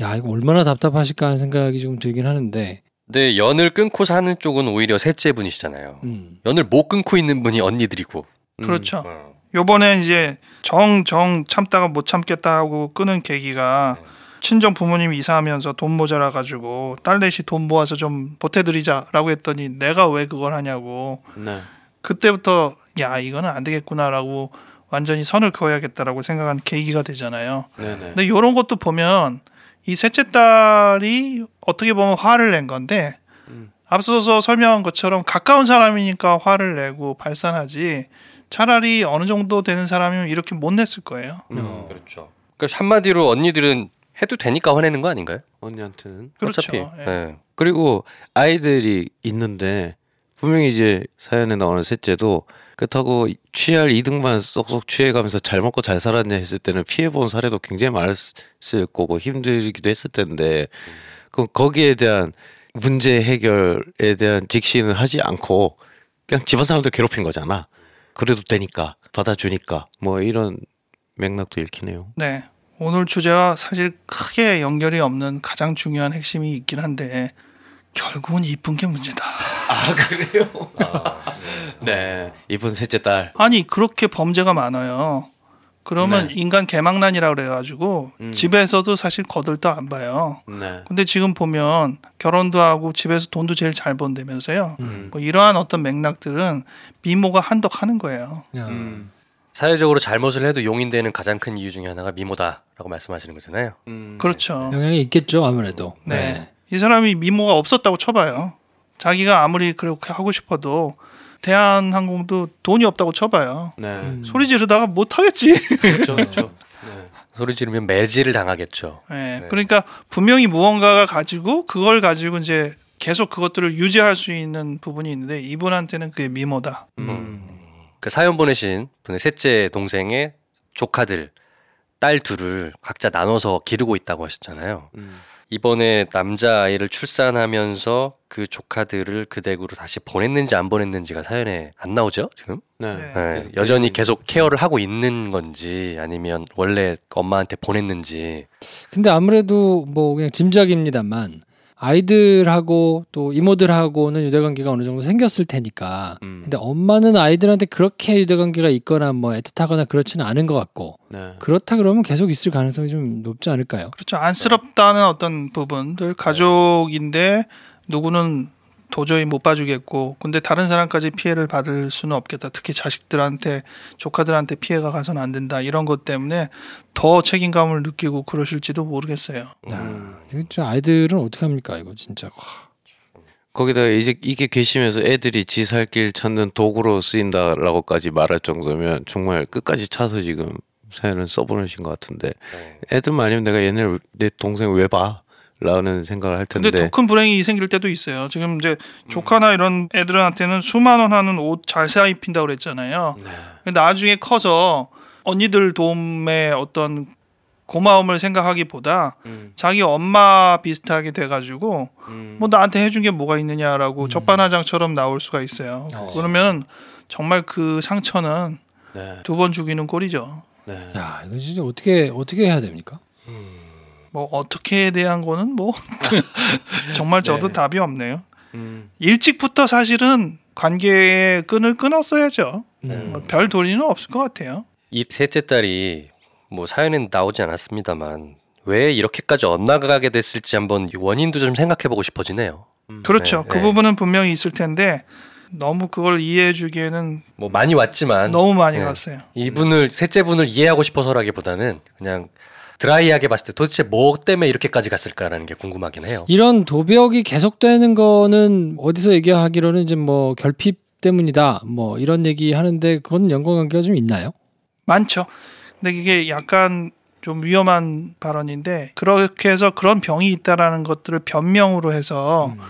야 이거 얼마나 답답하실까 하는 생각이 좀 들긴 하는데 근데 연을 끊고 사는 쪽은 오히려 셋째 분이시잖아요. 음. 연을 못 끊고 있는 분이 언니들이고. 그렇죠. 어. 요번에 이제 정, 정 참다가 못 참겠다 하고 끊은 계기가 친정 부모님이 이사하면서 돈 모자라 가지고 딸 넷이 돈 모아서 좀 보태드리자라고 했더니 내가 왜 그걸 하냐고 네. 그때부터 야 이거는 안 되겠구나라고 완전히 선을 그어야겠다라고 생각한 계기가 되잖아요. 네네. 근데 이런 것도 보면 이 셋째 딸이 어떻게 보면 화를 낸 건데 음. 앞서서 설명한 것처럼 가까운 사람이니까 화를 내고 발산하지 차라리 어느 정도 되는 사람이면 이렇게 못 냈을 거예요. 음. 그렇죠. 그러니까 한마디로 언니들은 해도 되니까 화내는 거 아닌가요? 언니한테는 그렇죠. 어차피. 예. 예. 그리고 아이들이 있는데 분명히 이제 사연에 나오는 셋째도 그렇다고 취할 이득만 쏙쏙 취해가면서 잘 먹고 잘 살았냐 했을 때는 피해본 사례도 굉장히 많았을 거고 힘들기도 했을 텐데 그 거기에 대한 문제 해결에 대한 직시는 하지 않고 그냥 집안 사람들 괴롭힌 거잖아. 그래도 되니까 받아주니까 뭐 이런 맥락도 읽히네요. 네. 오늘 주제와 사실 크게 연결이 없는 가장 중요한 핵심이 있긴 한데 결국은 이쁜 게 문제다. 아 그래요? 네 이분 셋째 딸. 아니 그렇게 범죄가 많아요. 그러면 네. 인간 개망난이라 그래가지고 음. 집에서도 사실 거들떠 안 봐요. 네. 근데 지금 보면 결혼도 하고 집에서 돈도 제일 잘 번다면서요. 음. 뭐 이러한 어떤 맥락들은 미모가 한덕하는 거예요. 야. 음. 사회적으로 잘못을 해도 용인되는 가장 큰 이유 중에 하나가 미모다라고 말씀하시는 거잖아요. 음. 그렇죠. 영향이 있겠죠 아무래도. 네. 이 사람이 미모가 없었다고 쳐봐요. 자기가 아무리 그렇게 하고 싶어도 대한항공도 돈이 없다고 쳐봐요. 네. 음. 소리 지르다가 못 하겠지. 그렇죠. 그렇죠. 네. 소리 지르면 매질을 당하겠죠. 네. 네. 그러니까 분명히 무언가가 가지고 그걸 가지고 이제 계속 그것들을 유지할 수 있는 부분이 있는데 이분한테는 그게 미모다. 음. 그 사연 보내신 분의 셋째 동생의 조카들 딸 둘을 각자 나눠서 기르고 있다고 하셨잖아요. 음. 이번에 남자 아이를 출산하면서 그 조카들을 그 댁으로 다시 보냈는지 안 보냈는지가 사연에 안 나오죠 지금? 네. 네. 네, 여전히 계속 케어를 하고 있는 건지 아니면 원래 엄마한테 보냈는지 근데 아무래도 뭐 그냥 짐작입니다만 아이들하고 또 이모들하고는 유대 관계가 어느 정도 생겼을 테니까. 음. 근데 엄마는 아이들한테 그렇게 유대 관계가 있거나 뭐 애틋하거나 그렇지는 않은 것 같고 네. 그렇다 그러면 계속 있을 가능성이 좀 높지 않을까요? 그렇죠. 안쓰럽다는 어떤 부분들 가족인데 누구는 도저히 못 봐주겠고 근데 다른 사람까지 피해를 받을 수는 없겠다. 특히 자식들한테 조카들한테 피해가 가서는 안 된다. 이런 것 때문에 더 책임감을 느끼고 그러실지도 모르겠어요. 음. 이거 아이들은 어떻게 합니까 이거 진짜. 와. 거기다가 이제 이게 괘씸해서 애들이 지 살 길 찾는 도구로 쓰인다라고까지 말할 정도면 정말 끝까지 차서 지금 사연을 써보내신 것 같은데 애들만 아니면 내가 얘네를 내 동생 왜 봐? 라는 생각을 할 텐데 근데 더 큰 불행이 생길 때도 있어요. 지금 이제 조카나 이런 애들한테는 수만 원 하는 옷 잘 사 입힌다고 그랬잖아요. 네. 근데 나중에 커서 언니들 도움에 어떤 고마움을 생각하기보다 음, 자기 엄마 비슷하게 돼가지고 음. 뭐 나한테 해준 게 뭐가 있느냐라고 적반하장처럼 나올 수가 있어요. 어. 그러면 정말 그 상처는 네. 두번 죽이는 꼴이죠. 네. 야 이거 진짜 어떻게 어떻게 해야 됩니까? 뭐 어떻게에 대한 거는 뭐 정말 저도 네. 답이 없네요. 음. 일찍부터 사실은 관계의 끈을 끊었어야죠. 음. 뭐 별 도리는 없을 것 같아요. 이 셋째 딸이 뭐 사연엔 나오지 않았습니다만 왜 이렇게까지 엇나가게 됐을지 한번 원인도 좀 생각해 보고 싶어지네요. 그렇죠. 네, 그 네. 부분은 분명히 있을 텐데 너무 그걸 이해해주기에는 뭐 많이 왔지만 너무 많이 네. 갔어요. 이분을 셋째 분을 이해하고 싶어서라기보다는 그냥 드라이하게 봤을 때 도대체 뭐 때문에 이렇게까지 갔을까라는 게 궁금하긴 해요. 이런 도벽이 계속되는 거는 어디서 얘기하기로는 이제 뭐 결핍 때문이다 뭐 이런 얘기 하는데 그건 연관관계가 좀 있나요? 많죠. 근데 이게 약간 좀 위험한 발언인데 그렇게 해서 그런 병이 있다라는 것들을 변명으로 해서 음.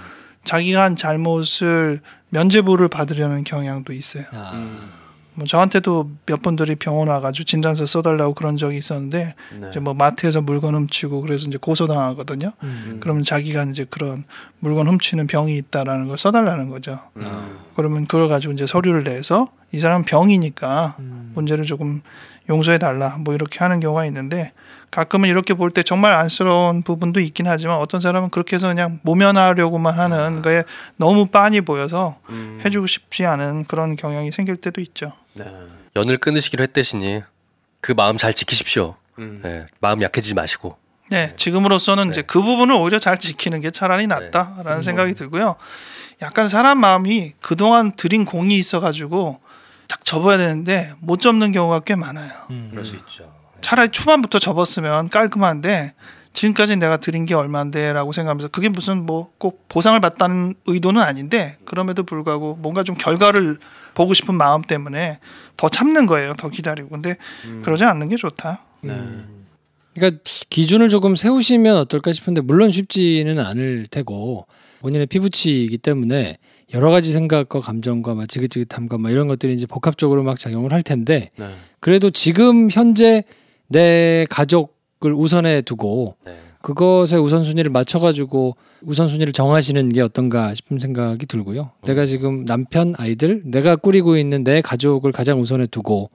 자기가 한 잘못을 면죄부를 받으려는 경향도 있어요. 아, 음. 뭐 저한테도 몇 분들이 병원 와가지고 진단서 써달라고 그런 적이 있었는데 네. 이제 뭐 마트에서 물건 훔치고 그래서 이제 고소당하거든요. 음. 그러면 자기가 이제 그런 물건 훔치는 병이 있다라는 걸 써달라는 거죠. 음. 그러면 그걸 가지고 이제 서류를 내서 이 사람은 병이니까 음. 문제를 조금 용서해 달라 뭐 이렇게 하는 경우가 있는데 가끔은 이렇게 볼 때 정말 안쓰러운 부분도 있긴 하지만 어떤 사람은 그렇게 해서 그냥 모면하려고만 하는 거에 너무 빤히 보여서 음. 해주고 싶지 않은 그런 경향이 생길 때도 있죠. 네. 연을 끊으시기로 했대시니 그 마음 잘 지키십시오. 음. 네, 마음 약해지지 마시고. 네, 지금으로서는 네. 이제 그 부분을 오히려 잘 지키는 게 차라리 낫다라는 음. 생각이 들고요. 약간 사람 마음이 그동안 들인 공이 있어가지고 딱 접어야 되는데 못 접는 경우가 꽤 많아요. 음. 그럴 수 있죠. 차라리 초반부터 접었으면 깔끔한데 지금까지 내가 드린 게 얼마인데라고 생각하면서 그게 무슨 뭐 꼭 보상을 받다는 의도는 아닌데 그럼에도 불구하고 뭔가 좀 결과를 보고 싶은 마음 때문에 더 참는 거예요. 더 기다리고. 근데 그러지 않는 게 좋다. 그러니까 기준을 조금 세우시면 어떨까 싶은데 물론 쉽지는 않을 테고 본인의 피부치이기 때문에 여러 가지 생각과 감정과 막 지긋지긋함과 막 이런 것들이 이제 복합적으로 막 작용을 할 텐데 네. 그래도 지금 현재 내 가족을 우선에 두고 네. 그것에 우선순위를 맞춰가지고 우선순위를 정하시는 게 어떤가 싶은 생각이 들고요. 내가 지금 남편, 아이들, 내가 꾸리고 있는 내 가족을 가장 우선에 두고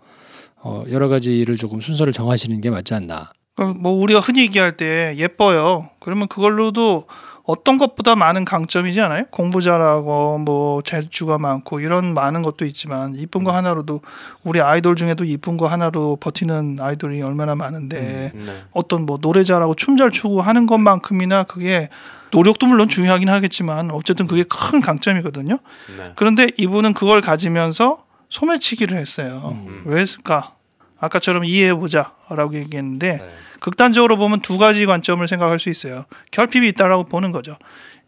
어, 여러 가지를 조금 순서를 정하시는 게 맞지 않나. 그뭐 우리가 흔히 얘기할 때 예뻐요. 그러면 그걸로도 어떤 것보다 많은 강점이지 않아요? 공부 잘하고 뭐 재주가 많고 이런 많은 것도 있지만 이쁜 거 하나로도 우리 아이돌 중에도 이쁜 거 하나로 버티는 아이돌이 얼마나 많은데 네. 어떤 뭐 노래 잘하고 춤 잘 추고 하는 것만큼이나 그게 노력도 물론 중요하긴 하겠지만 어쨌든 그게 큰 강점이거든요. 네. 그런데 이분은 그걸 가지면서 소매치기를 했어요. 음. 왜 했을까? 아까처럼 이해해보자라고 얘기했는데 네. 극단적으로 보면 두 가지 관점을 생각할 수 있어요. 결핍이 있다라고 보는 거죠.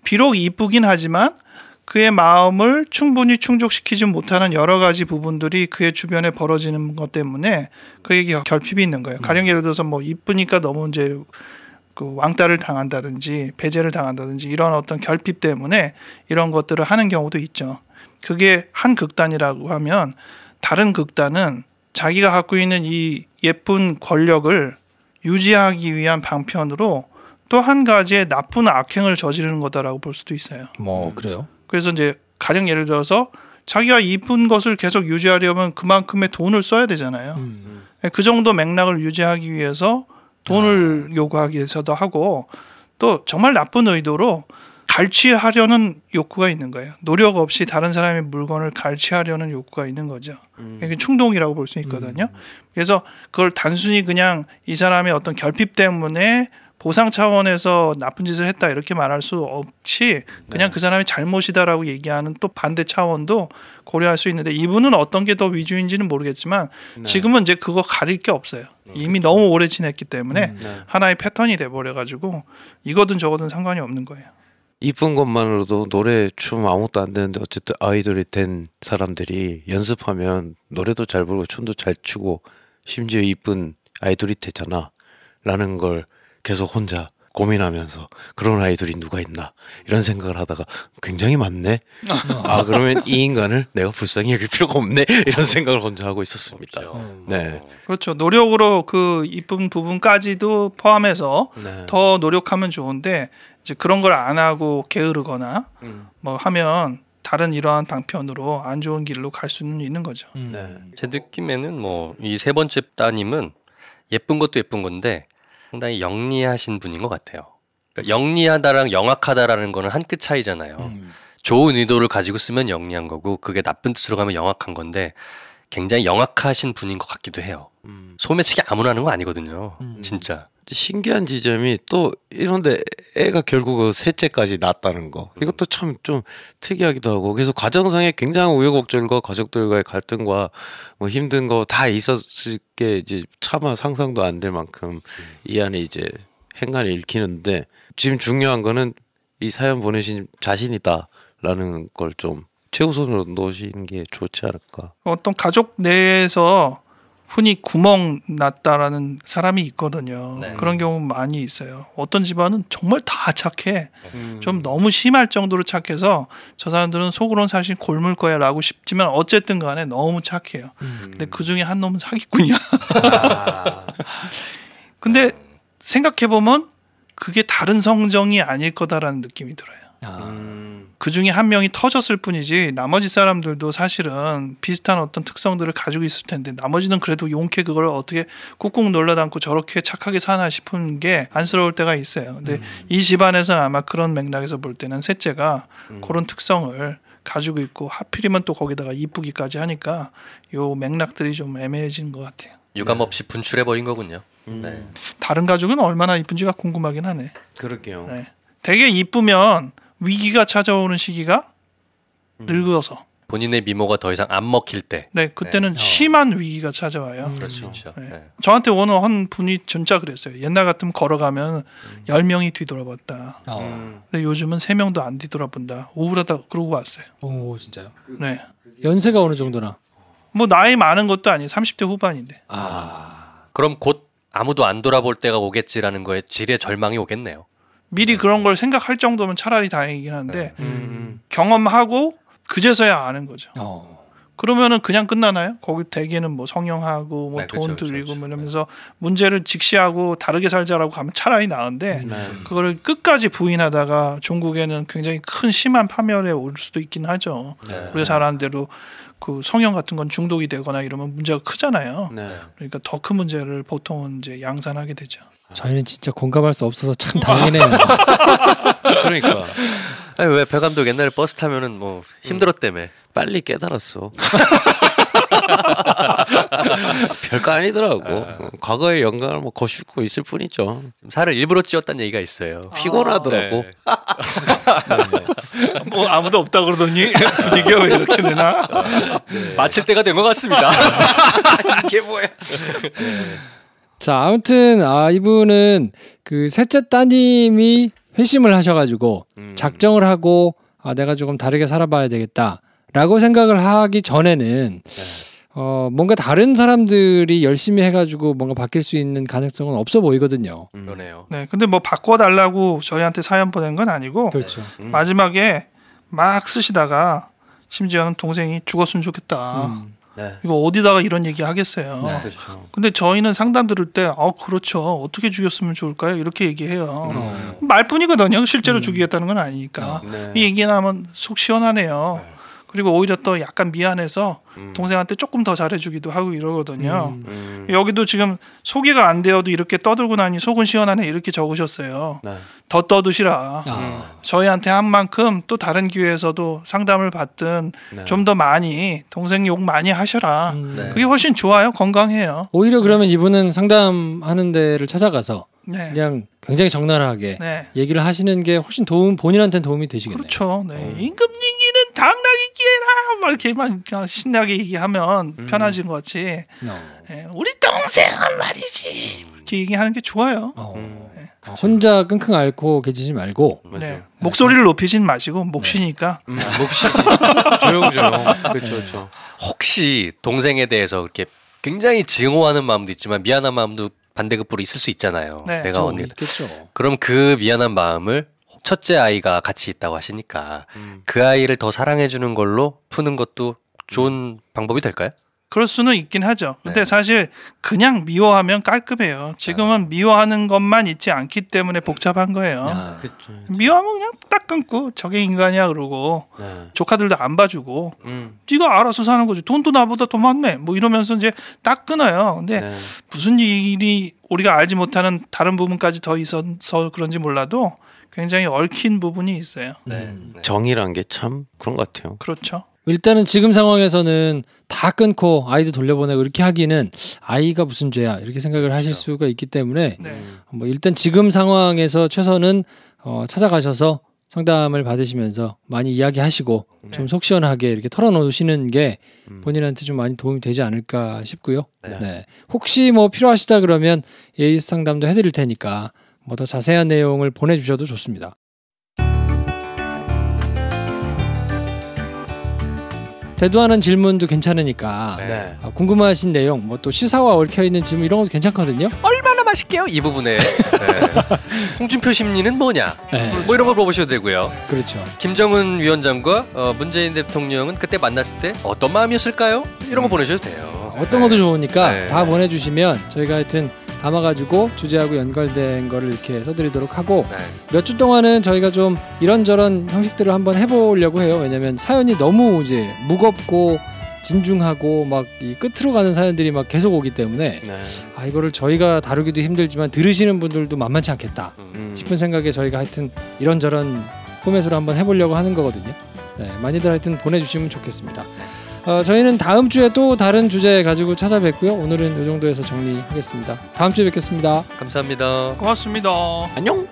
비록 이쁘긴 하지만 그의 마음을 충분히 충족시키지 못하는 여러 가지 부분들이 그의 주변에 벌어지는 것 때문에 그에게 결핍이 있는 거예요. 가령 예를 들어서 뭐 이쁘니까 너무 이제 그 왕따를 당한다든지 배제를 당한다든지 이런 어떤 결핍 때문에 이런 것들을 하는 경우도 있죠. 그게 한 극단이라고 하면 다른 극단은 자기가 갖고 있는 이 예쁜 권력을 유지하기 위한 방편으로 또 한 가지의 나쁜 악행을 저지르는 거다라고 볼 수도 있어요. 뭐 그래요? 그래서 이제 가령 예를 들어서 자기가 이쁜 것을 계속 유지하려면 그만큼의 돈을 써야 되잖아요. 음. 그 정도 맥락을 유지하기 위해서 돈을 요구하기 위해서도 하고 또 정말 나쁜 의도로 갈취하려는 욕구가 있는 거예요. 노력 없이 다른 사람의 물건을 갈취하려는 욕구가 있는 거죠. 이게 충동이라고 볼 수 있거든요. 그래서 그걸 단순히 그냥 이 사람의 어떤 결핍 때문에 보상 차원에서 나쁜 짓을 했다 이렇게 말할 수 없이 그냥 그 사람의 잘못이다라고 얘기하는 또 반대 차원도 고려할 수 있는데 이분은 어떤 게 더 위주인지는 모르겠지만 지금은 이제 그거 가릴 게 없어요. 이미 너무 오래 지냈기 때문에 네. 하나의 패턴이 돼 버려 가지고 이거든 저거든 상관이 없는 거예요. 이쁜 것만으로도 노래 춤 아무것도 안 되는데 어쨌든 아이돌이 된 사람들이 연습하면 노래도 잘 부르고 춤도 잘 추고 심지어 이쁜 아이돌이 되잖아 라는 걸 계속 혼자 고민하면서 그런 아이돌이 누가 있나 이런 생각을 하다가 굉장히 많네 아 그러면 이 인간을 내가 불쌍히 여길 필요가 없네 이런 생각을 혼자 하고 있었습니다 네. 그렇죠. 노력으로 그 이쁜 부분까지도 포함해서 네. 더 노력하면 좋은데 이제 그런 걸 안 하고 게으르거나 음. 뭐 하면 다른 이러한 방편으로 안 좋은 길로 갈 수는 있는 거죠. 음. 네. 제 느낌에는 뭐 이 세 번째 따님은 예쁜 것도 예쁜 건데 상당히 영리하신 분인 것 같아요. 그러니까 영리하다랑 영악하다라는 거는 한 끗 차이잖아요. 음. 좋은 의도를 가지고 쓰면 영리한 거고 그게 나쁜 뜻으로 가면 영악한 건데 굉장히 영악하신 분인 것 같기도 해요. 음. 소매치기 아무나 하는 거 아니거든요. 음. 진짜. 신기한 지점이 또 이런데 애가 결국 그 셋째까지 낳았다는 거. 이것도 참 좀 특이하기도 하고. 그래서 과정상에 굉장한 우여곡절과 가족들과의 갈등과 뭐 힘든 거 다 있었을 게 이제 차마 상상도 안 될 만큼 이 안에 이제 행간을 읽히는데 지금 중요한 거는 이 사연 보내신 자신이다라는 걸 좀 최우선으로 놓으시는 게 좋지 않을까. 어떤 가족 내에서 흔히 구멍 났다라는 사람이 있거든요. 네. 그런 경우 많이 있어요. 어떤 집안은 정말 다 착해. 음. 좀 너무 심할 정도로 착해서 저 사람들은 속으로는 사실 골물 거야 라고 싶지만 어쨌든 간에 너무 착해요. 근데 그 중에 한 놈은 사기꾼이야. 근데 생각해 보면 그게 다른 성정이 아닐 거다라는 느낌이 들어요. 아. 음. 그 중에 한 명이 터졌을 뿐이지 나머지 사람들도 사실은 비슷한 어떤 특성들을 가지고 있을 텐데 나머지는 그래도 용케 그걸 어떻게 꾹꾹 눌러 담고 저렇게 착하게 사나 싶은 게 안쓰러울 때가 있어요. 근데 이 집안에서는 아마 그런 맥락에서 볼 때는 셋째가 그런 특성을 가지고 있고 하필이면 또 거기다가 이쁘기까지 하니까 요 맥락들이 좀 애매해지는 것 같아요. 유감 없이 분출해 버린 거군요. 음. 네. 다른 가족은 얼마나 이쁜지가 궁금하긴 하네. 그러게요. 네. 되게 이쁘면 위기가 찾아오는 시기가 늙어서. 본인의 미모가 더 이상 안 먹힐 때. 네, 그때는 네. 어. 심한 위기가 찾아와요. 음. 있죠. 네. 네. 저한테 오는 한 분이 진짜 그랬어요. 옛날 같으면 걸어가면 음. 열 명이 뒤돌아봤다. 어. 근데 요즘은 세 명도 안 뒤돌아본다. 우울하다 그러고 왔어요. 오 진짜요? 네. 연세가 어느 정도나? 뭐 나이 많은 것도 아니에요. 30대 후반인데. 아 그럼 곧 아무도 안 돌아볼 때가 오겠지라는 거에 질의 절망이 오겠네요. 미리 그런 걸 생각할 정도면 차라리 다행이긴 한데 음, 음. 경험하고 그제서야 아는 거죠. 어. 그러면은 그냥 끝나나요? 거기 대개는 뭐 성형하고 뭐 네, 돈 그쵸, 들이고 그쵸. 뭐 이러면서 문제를 직시하고 다르게 살자라고 가면 차라리 나은데 네. 그거를 끝까지 부인하다가 종국에는 굉장히 큰 심한 파멸에 올 수도 있긴 하죠. 네. 우리가 잘 아는 대로 그 성형 같은 건 중독이 되거나 이러면 문제가 크잖아요. 네. 그러니까 더 큰 문제를 보통은 이제 양산하게 되죠. 저희는 진짜 공감할 수 없어서 참 다행이네요. 그러니까 아니 왜 배 감독 옛날에 버스 타면은 뭐 힘들었다며. 빨리 깨달았어. 별거 아니더라고. 어, 과거의 영광을 뭐 거실고 있을 뿐이죠. 좀 살을 일부러 찌웠다는 얘기가 있어요. 피곤하더라고. 네. 뭐 아무도 없다 그러더니 분위기가 왜 이렇게 되나? 마칠 때가 된 것 같습니다. 이게 뭐야? 자 아무튼 아 이분은 그 셋째 따님이 회심을 하셔가지고 음. 작정을 하고 아 내가 조금 다르게 살아봐야 되겠다라고 생각을 하기 전에는 어 뭔가 다른 사람들이 열심히 해가지고 뭔가 바뀔 수 있는 가능성은 없어 보이거든요. 그러네요. 네, 근데 뭐 바꿔달라고 저희한테 사연 보낸 건 아니고 그렇죠. 음. 마지막에 막 쓰시다가 심지어는 동생이 죽었으면 좋겠다. 음. 네. 이거 어디다가 이런 얘기 하겠어요. 네. 그렇죠. 근데 저희는 상담 들을 때, 어, 그렇죠. 어떻게 죽였으면 좋을까요? 이렇게 얘기해요. 어. 말뿐이거든요. 실제로 음. 죽이겠다는 건 아니니까. 네. 이 얘기 나면 속 시원하네요. 그리고 오히려 또 약간 미안해서 음. 동생한테 조금 더 잘해주기도 하고 이러거든요. 음. 음. 여기도 지금 소개가 안 되어도 이렇게 떠들고 나니 속은 시원하네 이렇게 적으셨어요. 네. 더 떠드시라. 아. 저희한테 한 만큼 또 다른 기회에서도 상담을 받든 네. 좀더 많이 동생 욕 많이 하셔라. 음. 네. 그게 훨씬 좋아요. 건강해요. 오히려 그러면 이분은 상담하는 데를 찾아가서 네. 그냥 굉장히 적나라하게 네. 얘기를 하시는 게 훨씬 도움 본인한테는 도움이 되시겠네요. 그렇죠. 네. 임금 당나귀 기회라. 막 이렇게 막 그냥 신나게 얘기하면 음. 편해진 것 같이. 어. 네. 우리 동생은 말이지. 이렇게 얘기하는 게 좋아요. 어. 음. 어, 혼자 끙끙 앓고 계시지 말고 맞죠. 네. 목소리를 높이진 마시고 몫이니까. 음, 몫이지. 조용조용. 그렇죠, 그렇죠. 혹시 동생에 대해서 그렇게 굉장히 증오하는 마음도 있지만 미안한 마음도 반대급부로 있을 수 있잖아요. 네, 내가 저 언니. 그럼 그 미안한 마음을 첫째 아이가 같이 있다고 하시니까 음. 그 아이를 더 사랑해 주는 걸로 푸는 것도 좋은 방법이 될까요? 그럴 수는 있긴 하죠. 근데 네. 사실 그냥 미워하면 깔끔해요. 지금은 미워하는 것만 있지 않기 때문에 복잡한 거예요. 아, 그렇죠. 미워하면 그냥 딱 끊고 저게 인간이야 그러고 네. 조카들도 안 봐주고 음. 네가 알아서 사는 거지. 돈도 나보다 더 많네. 뭐 이러면서 이제 딱 끊어요. 근데 네. 무슨 일이 우리가 알지 못하는 다른 부분까지 더 있어서 그런지 몰라도 굉장히 얽힌 부분이 있어요. 음. 정이란 게 참 그런 것 같아요. 그렇죠. 일단은 지금 상황에서는 다 끊고 아이도 돌려보내고 이렇게 하기는 아이가 무슨 죄야 이렇게 생각을 하실 수가 있기 때문에 네. 뭐 일단 지금 상황에서 최선은 어, 찾아가셔서 상담을 받으시면서 많이 이야기하시고 좀속 시원하게 이렇게 털어놓으시는 게 음. 본인한테 좀 많이 도움이 되지 않을까 싶고요. 네. 네. 혹시 뭐 필요하시다 그러면 예의 상담도 해드릴 테니까 뭐 더 자세한 내용을 보내주셔도 좋습니다. 대두하는 질문도 괜찮으니까 네. 아, 궁금하신 내용, 뭐 또 시사와 얽혀 있는 질문 이런 것도 괜찮거든요. 얼마나 맛있게요? 이 부분에 네. 홍준표 심리는 뭐냐? 네, 뭐 이런 걸 물어보셔도 되고요. 그렇죠. 김정은 위원장과 어, 문재인 대통령은 그때 만났을 때 어떤 마음이었을까요? 이런 거 보내셔도 돼요. 어떤 것도 좋으니까 네. 다 보내주시면 저희가 하여튼 담아가지고 주제하고 연결된 거를 이렇게 써드리도록 하고 네. 몇주 동안은 저희가 좀 이런저런 형식들을 한번 해보려고 해요. 왜냐면 사연이 너무 이제 무겁고 진중하고 막 이 끝으로 가는 사연들이 막 계속 오기 때문에 네. 아 이거를 저희가 다루기도 힘들지만 들으시는 분들도 만만치 않겠다 음. 싶은 생각에 저희가 하여튼 이런저런 포맷으로 한번 해보려고 하는 거거든요. 네, 많이들 하여튼 보내주시면 좋겠습니다. 어, 저희는 다음 주에 또 다른 주제 가지고 찾아뵙고요. 오늘은 이 정도에서 정리하겠습니다. 다음 주에 뵙겠습니다. 감사합니다. 고맙습니다. 안녕.